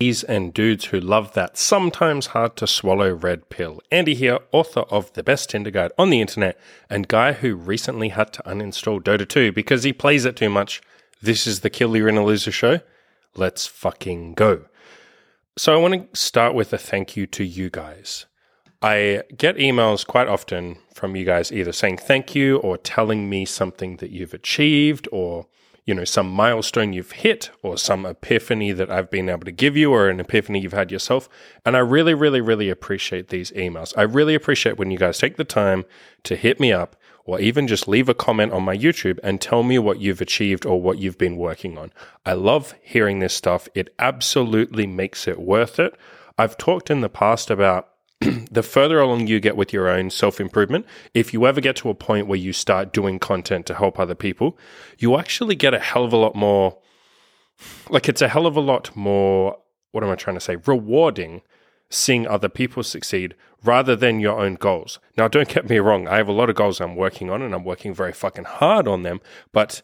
and dudes who love that sometimes hard to swallow red pill. Andy here, author of The Best Tinder Guide on the internet, and guy who recently had to uninstall Dota 2 because he plays it too much. This is the Kill Your Inner Loser show. Let's fucking go. So I want to start with a thank you to you guys. I get emails quite often from you guys either saying thank you or telling me something that you've achieved or you know, some milestone you've hit or some epiphany that I've been able to give you or an epiphany you've had yourself. And I really, really, really appreciate these emails. I really appreciate when you guys take the time to hit me up or even just leave a comment on my YouTube and tell me what you've achieved or what you've been working on. I love hearing this stuff. It absolutely makes it worth it. I've talked in the past about the further along you get with your own self improvement, if you ever get to a point where you start doing content to help other people, you actually get a hell of a lot more, like it's a hell of a lot more, what am I trying to say, rewarding seeing other people succeed rather than your own goals. Now, don't get me wrong, I have a lot of goals I'm working on and I'm working very fucking hard on them, but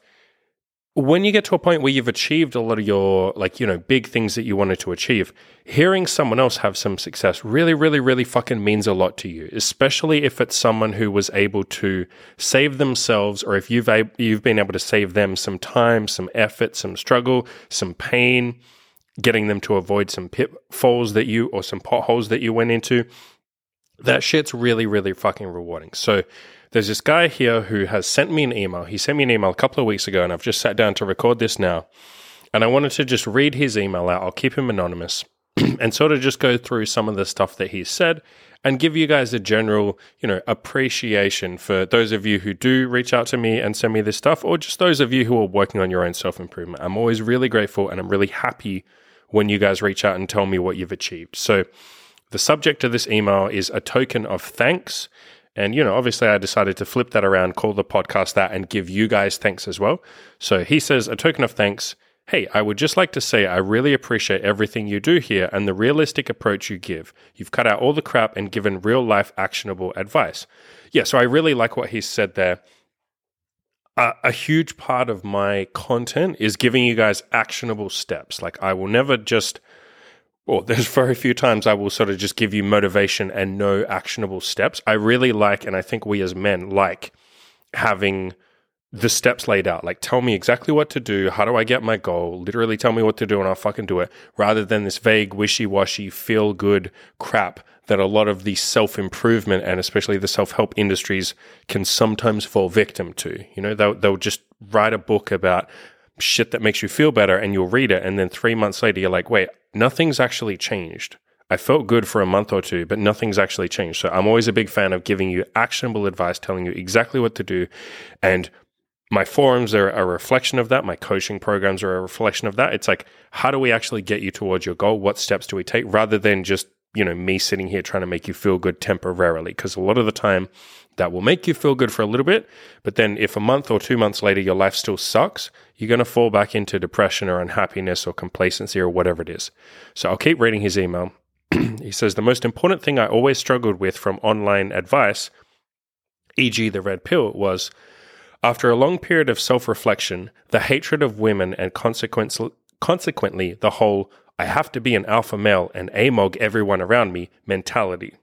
when you get to a point where you've achieved a lot of your like you know big things that you wanted to achieve hearing someone else have some success really really really fucking means a lot to you especially if it's someone who was able to save themselves or if you've you've been able to save them some time some effort some struggle some pain getting them to avoid some pitfalls that you or some potholes that you went into that shit's really really fucking rewarding. So there's this guy here who has sent me an email. He sent me an email a couple of weeks ago, and I've just sat down to record this now. And I wanted to just read his email out. I'll keep him anonymous and sort of just go through some of the stuff that he said and give you guys a general, you know, appreciation for those of you who do reach out to me and send me this stuff, or just those of you who are working on your own self improvement. I'm always really grateful and I'm really happy when you guys reach out and tell me what you've achieved. So, the subject of this email is a token of thanks. And, you know, obviously I decided to flip that around, call the podcast that, and give you guys thanks as well. So he says, a token of thanks. Hey, I would just like to say I really appreciate everything you do here and the realistic approach you give. You've cut out all the crap and given real life actionable advice. Yeah, so I really like what he said there. A huge part of my content is giving you guys actionable steps. Like, I will never just well, there's very few times I will sort of just give you motivation and no actionable steps. I really like, and I think we as men like having the steps laid out. Like, tell me exactly what to do. How do I get my goal? Literally tell me what to do and I'll fucking do it rather than this vague, wishy washy, feel good crap that a lot of the self improvement and especially the self help industries can sometimes fall victim to. You know, they'll, they'll just write a book about shit that makes you feel better and you'll read it. And then three months later, you're like, wait, nothing's actually changed. I felt good for a month or two, but nothing's actually changed. So I'm always a big fan of giving you actionable advice, telling you exactly what to do. And my forums are a reflection of that. My coaching programs are a reflection of that. It's like, how do we actually get you towards your goal? What steps do we take rather than just, you know, me sitting here trying to make you feel good temporarily? Because a lot of the time that will make you feel good for a little bit. But then if a month or two months later your life still sucks, you're going to fall back into depression or unhappiness or complacency or whatever it is. So I'll keep reading his email. he says, The most important thing I always struggled with from online advice, e.g., the red pill, was after a long period of self reflection, the hatred of women and consequently the whole I have to be an alpha male and amog everyone around me mentality.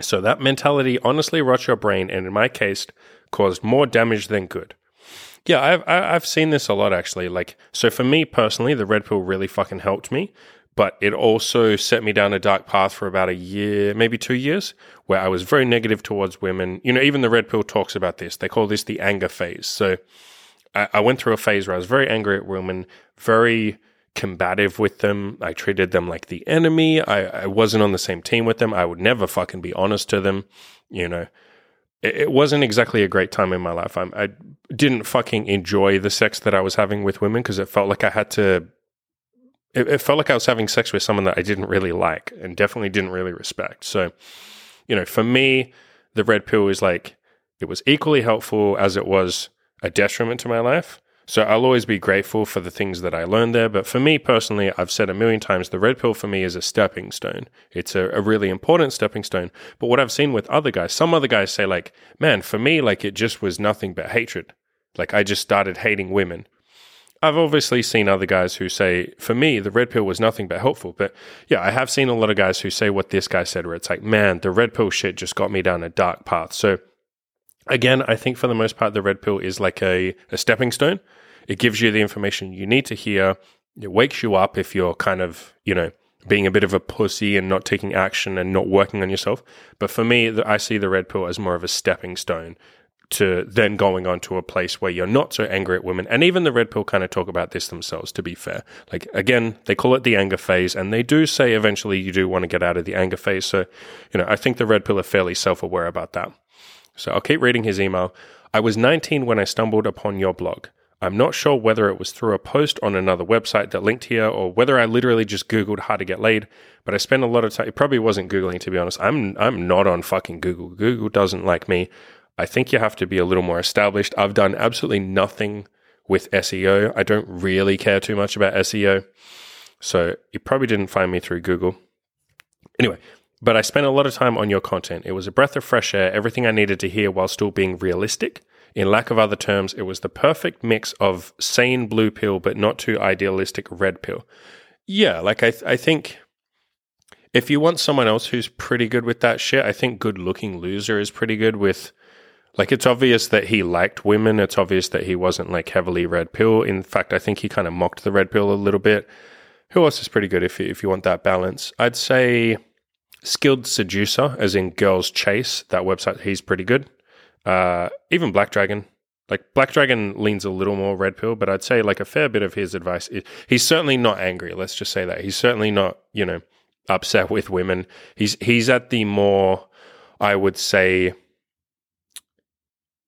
So that mentality honestly rots your brain, and in my case, caused more damage than good. Yeah, I've I've seen this a lot actually. Like, so for me personally, the red pill really fucking helped me, but it also set me down a dark path for about a year, maybe two years, where I was very negative towards women. You know, even the red pill talks about this. They call this the anger phase. So I, I went through a phase where I was very angry at women, very combative with them. I treated them like the enemy. I, I wasn't on the same team with them. I would never fucking be honest to them. You know, it, wasn't exactly a great time in my life. I'm, I didn't fucking enjoy the sex that I was having with women because it felt like I had to. It, it felt like I was having sex with someone that I didn't really like and definitely didn't really respect. So, you know, for me, the red pill is like it was equally helpful as it was a detriment to my life. So I'll always be grateful for the things that I learned there. But for me personally, I've said a million times the red pill for me is a stepping stone. It's a, a, really important stepping stone. But what I've seen with other guys, some other guys say, like, man, for me, like it just was nothing but hatred. Like I just started hating women. I've obviously seen other guys who say, for me, the red pill was nothing but helpful. But yeah, I have seen a lot of guys who say what this guy said, where it's like, man, the red pill shit just got me down a dark path. So again, I think for the most part, the red pill is like a, a stepping stone. It gives you the information you need to hear. It wakes you up if you're kind of, you know, being a bit of a pussy and not taking action and not working on yourself. But for me, I see the red pill as more of a stepping stone to then going on to a place where you're not so angry at women. And even the red pill kind of talk about this themselves, to be fair. Like, again, they call it the anger phase, and they do say eventually you do want to get out of the anger phase. So, you know, I think the red pill are fairly self aware about that. So I'll keep reading his email. I was 19 when I stumbled upon your blog. I'm not sure whether it was through a post on another website that linked here or whether I literally just Googled how to get laid, but I spent a lot of time. It probably wasn't Googling, to be honest. I'm, I'm not on fucking Google. Google doesn't like me. I think you have to be a little more established. I've done absolutely nothing with SEO. I don't really care too much about SEO. So you probably didn't find me through Google. Anyway, but I spent a lot of time on your content. It was a breath of fresh air, everything I needed to hear while still being realistic. In lack of other terms, it was the perfect mix of sane blue pill, but not too idealistic red pill. Yeah, like I, th- I think if you want someone else who's pretty good with that shit, I think Good Looking Loser is pretty good with like it's obvious that he liked women. It's obvious that he wasn't like heavily red pill. In fact, I think he kind of mocked the red pill a little bit. Who else is pretty good if you, if you want that balance? I'd say Skilled Seducer, as in Girls Chase. That website, he's pretty good. Uh, even Black Dragon. Like Black Dragon leans a little more red pill, but I'd say like a fair bit of his advice. Is, he's certainly not angry. Let's just say that he's certainly not you know upset with women. He's he's at the more I would say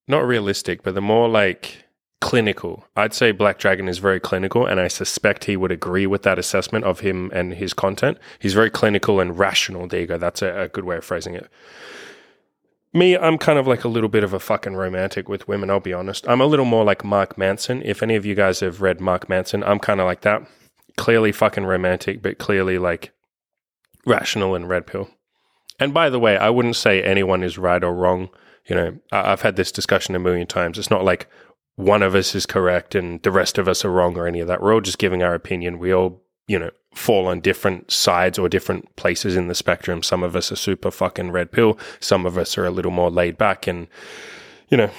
not realistic, but the more like clinical. I'd say Black Dragon is very clinical, and I suspect he would agree with that assessment of him and his content. He's very clinical and rational. There you go. That's a, a good way of phrasing it. Me, I'm kind of like a little bit of a fucking romantic with women, I'll be honest. I'm a little more like Mark Manson. If any of you guys have read Mark Manson, I'm kind of like that. Clearly fucking romantic, but clearly like rational and red pill. And by the way, I wouldn't say anyone is right or wrong you know, I've had this discussion a million times. It's not like one of us is correct and the rest of us are wrong or any of that. We're all just giving our opinion. We all, you know, fall on different sides or different places in the spectrum. Some of us are super fucking red pill. Some of us are a little more laid back and, you know,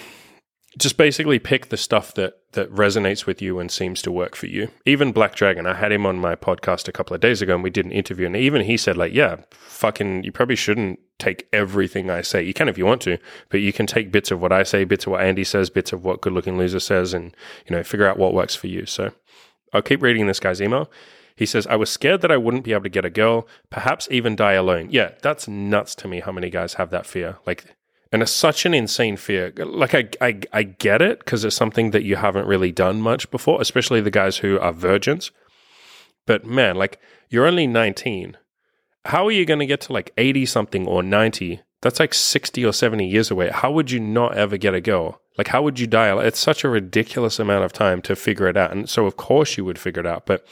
just basically pick the stuff that that resonates with you and seems to work for you. Even Black Dragon, I had him on my podcast a couple of days ago and we did an interview and even he said like, yeah, fucking you probably shouldn't take everything I say. You can if you want to, but you can take bits of what I say, bits of what Andy says, bits of what Good Looking Loser says and, you know, figure out what works for you. So I'll keep reading this guy's email. He says, I was scared that I wouldn't be able to get a girl, perhaps even die alone. Yeah, that's nuts to me how many guys have that fear. Like and it's such an insane fear. Like I, I, I get it because it's something that you haven't really done much before, especially the guys who are virgins. But man, like you're only 19. How are you going to get to like 80 something or 90? That's like 60 or 70 years away. How would you not ever get a girl? Like, how would you dial? It's such a ridiculous amount of time to figure it out. And so, of course, you would figure it out. But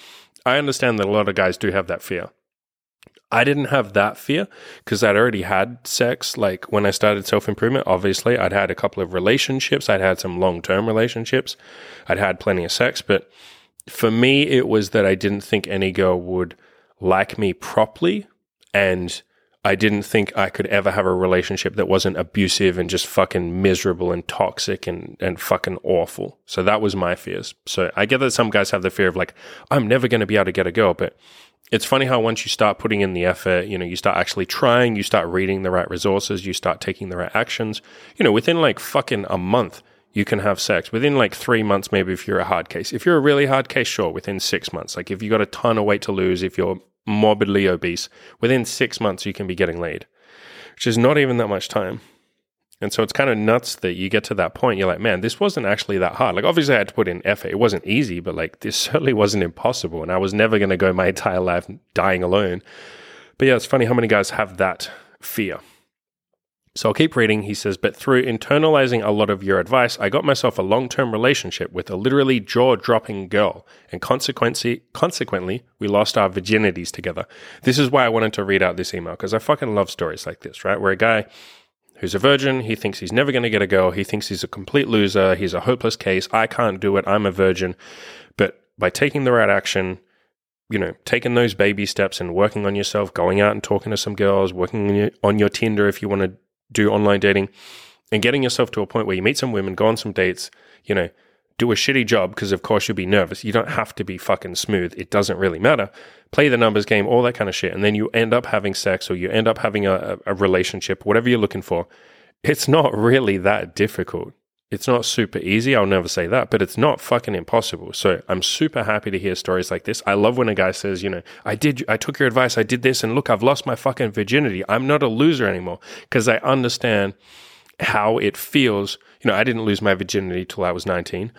I understand that a lot of guys do have that fear. I didn't have that fear because I'd already had sex. Like when I started self improvement, obviously, I'd had a couple of relationships. I'd had some long term relationships. I'd had plenty of sex. But for me, it was that I didn't think any girl would like me properly. And I didn't think I could ever have a relationship that wasn't abusive and just fucking miserable and toxic and, and fucking awful. So that was my fears. So I get that some guys have the fear of like, I'm never going to be able to get a girl. But it's funny how once you start putting in the effort, you know, you start actually trying, you start reading the right resources, you start taking the right actions, you know, within like fucking a month, you can have sex. Within like three months, maybe if you're a hard case. If you're a really hard case, sure, within six months. Like if you got a ton of weight to lose, if you're morbidly obese, within six months, you can be getting laid, which is not even that much time. And so it's kind of nuts that you get to that point. You're like, man, this wasn't actually that hard. Like, obviously, I had to put in effort. It wasn't easy, but like, this certainly wasn't impossible. And I was never going to go my entire life dying alone. But yeah, it's funny how many guys have that fear. So I'll keep reading. He says, but through internalizing a lot of your advice, I got myself a long term relationship with a literally jaw dropping girl. And consequently, consequently, we lost our virginities together. This is why I wanted to read out this email because I fucking love stories like this, right? Where a guy who's a virgin. He thinks he's never going to get a girl. He thinks he's a complete loser. He's a hopeless case. I can't do it. I'm a virgin. But by taking the right action, you know, taking those baby steps and working on yourself, going out and talking to some girls, working on your, on your Tinder if you want to do online dating, and getting yourself to a point where you meet some women, go on some dates, you know, do a shitty job because of course you'll be nervous. You don't have to be fucking smooth. It doesn't really matter. Play the numbers game, all that kind of shit. And then you end up having sex or you end up having a, a relationship, whatever you're looking for. It's not really that difficult. It's not super easy. I'll never say that, but it's not fucking impossible. So I'm super happy to hear stories like this. I love when a guy says, you know, I did, I took your advice, I did this, and look, I've lost my fucking virginity. I'm not a loser anymore because I understand how it feels. You know, I didn't lose my virginity till I was 19.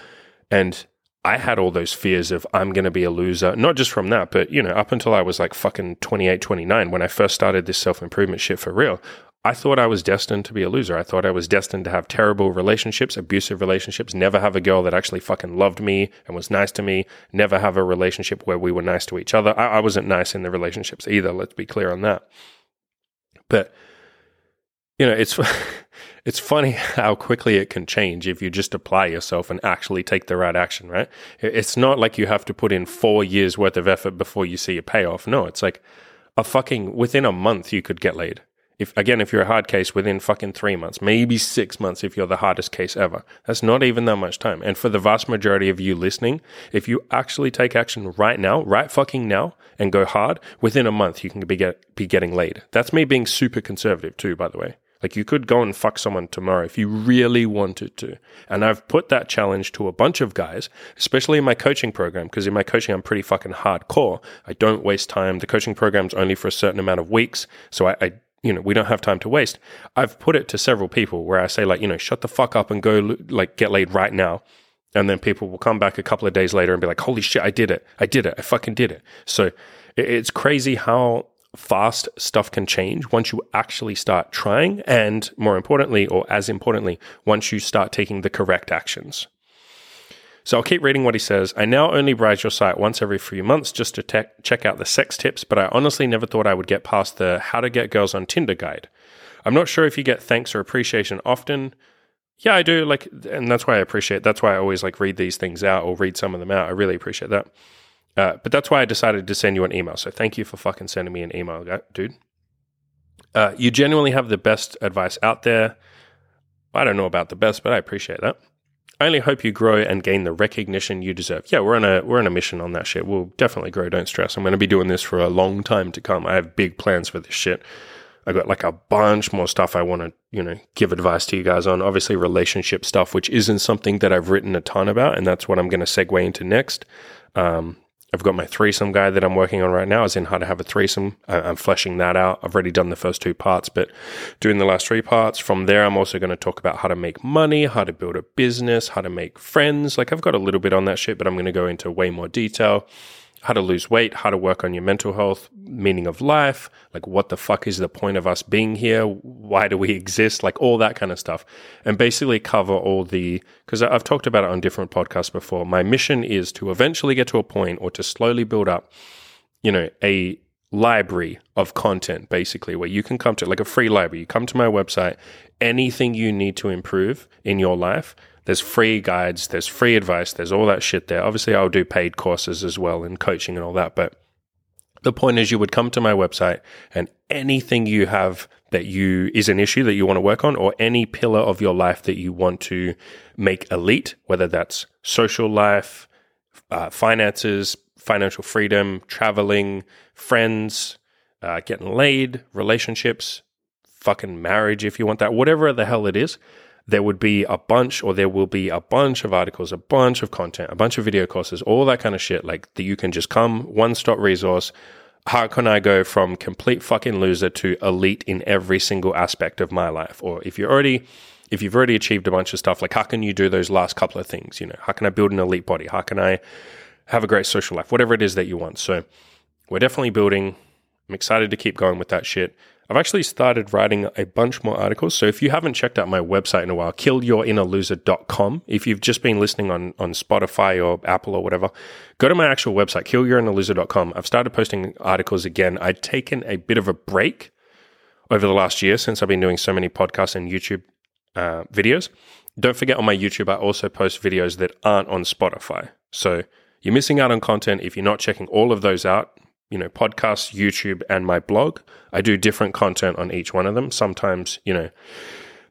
And I had all those fears of I'm going to be a loser, not just from that, but, you know, up until I was like fucking 28, 29, when I first started this self improvement shit for real, I thought I was destined to be a loser. I thought I was destined to have terrible relationships, abusive relationships, never have a girl that actually fucking loved me and was nice to me, never have a relationship where we were nice to each other. I, I wasn't nice in the relationships either, let's be clear on that. But, you know, it's. it's funny how quickly it can change if you just apply yourself and actually take the right action, right? It's not like you have to put in four years worth of effort before you see a payoff. No, it's like a fucking within a month you could get laid. If again, if you're a hard case within fucking three months, maybe six months if you're the hardest case ever. That's not even that much time. And for the vast majority of you listening, if you actually take action right now, right fucking now, and go hard, within a month you can be get be getting laid. That's me being super conservative too, by the way. Like you could go and fuck someone tomorrow if you really wanted to. And I've put that challenge to a bunch of guys, especially in my coaching program, because in my coaching, I'm pretty fucking hardcore. I don't waste time. The coaching program's only for a certain amount of weeks. So I, I you know, we don't have time to waste. I've put it to several people where I say, like, you know, shut the fuck up and go, like, get laid right now. And then people will come back a couple of days later and be like, holy shit, I did it. I did it. I fucking did it. So it's crazy how fast stuff can change once you actually start trying. And more importantly, or as importantly, once you start taking the correct actions. So I'll keep reading what he says. I now only browse your site once every few months just to te- check out the sex tips, but I honestly never thought I would get past the how to get girls on Tinder guide. I'm not sure if you get thanks or appreciation often. Yeah, I do. Like, and that's why I appreciate. That's why I always like read these things out or read some of them out. I really appreciate that. Uh, but that's why I decided to send you an email. So thank you for fucking sending me an email, dude. Uh, you genuinely have the best advice out there. I don't know about the best, but I appreciate that. I only hope you grow and gain the recognition you deserve. Yeah, we're on a we're on a mission on that shit. We'll definitely grow. Don't stress. I'm going to be doing this for a long time to come. I have big plans for this shit. I got like a bunch more stuff I want to, you know, give advice to you guys on. Obviously, relationship stuff, which isn't something that I've written a ton about, and that's what I'm going to segue into next. Um, I've got my threesome guide that I'm working on right now, as in how to have a threesome. I'm fleshing that out. I've already done the first two parts, but doing the last three parts. From there, I'm also going to talk about how to make money, how to build a business, how to make friends. Like I've got a little bit on that shit, but I'm going to go into way more detail how to lose weight, how to work on your mental health, meaning of life, like what the fuck is the point of us being here? Why do we exist? Like all that kind of stuff. And basically cover all the, because I've talked about it on different podcasts before. My mission is to eventually get to a point or to slowly build up, you know, a library of content basically where you can come to like a free library. You come to my website, anything you need to improve in your life there's free guides, there's free advice, there's all that shit there. Obviously, I'll do paid courses as well and coaching and all that. But the point is, you would come to my website and anything you have that you is an issue that you want to work on, or any pillar of your life that you want to make elite, whether that's social life, uh, finances, financial freedom, traveling, friends, uh, getting laid, relationships, fucking marriage, if you want that, whatever the hell it is there would be a bunch or there will be a bunch of articles, a bunch of content, a bunch of video courses, all that kind of shit like that you can just come one stop resource. How can I go from complete fucking loser to elite in every single aspect of my life? Or if you're already if you've already achieved a bunch of stuff, like how can you do those last couple of things? You know, how can I build an elite body? How can I have a great social life? Whatever it is that you want. So we're definitely building. I'm excited to keep going with that shit. I've actually started writing a bunch more articles. So if you haven't checked out my website in a while, killyourinnerloser.com. If you've just been listening on, on Spotify or Apple or whatever, go to my actual website, killyourinnerloser.com. I've started posting articles again. I'd taken a bit of a break over the last year since I've been doing so many podcasts and YouTube uh, videos. Don't forget on my YouTube, I also post videos that aren't on Spotify. So you're missing out on content if you're not checking all of those out. You know, podcasts, YouTube, and my blog. I do different content on each one of them. Sometimes, you know,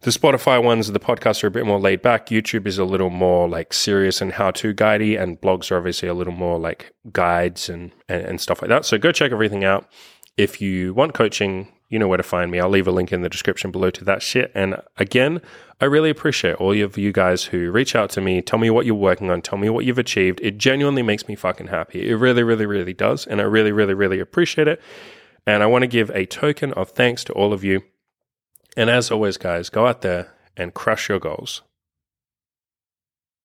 the Spotify ones, the podcasts are a bit more laid back. YouTube is a little more like serious and how to guidey, and blogs are obviously a little more like guides and, and, and stuff like that. So go check everything out. If you want coaching, you know where to find me. I'll leave a link in the description below to that shit. And again, I really appreciate all of you guys who reach out to me, tell me what you're working on, tell me what you've achieved. It genuinely makes me fucking happy. It really, really, really does. And I really, really, really appreciate it. And I want to give a token of thanks to all of you. And as always, guys, go out there and crush your goals.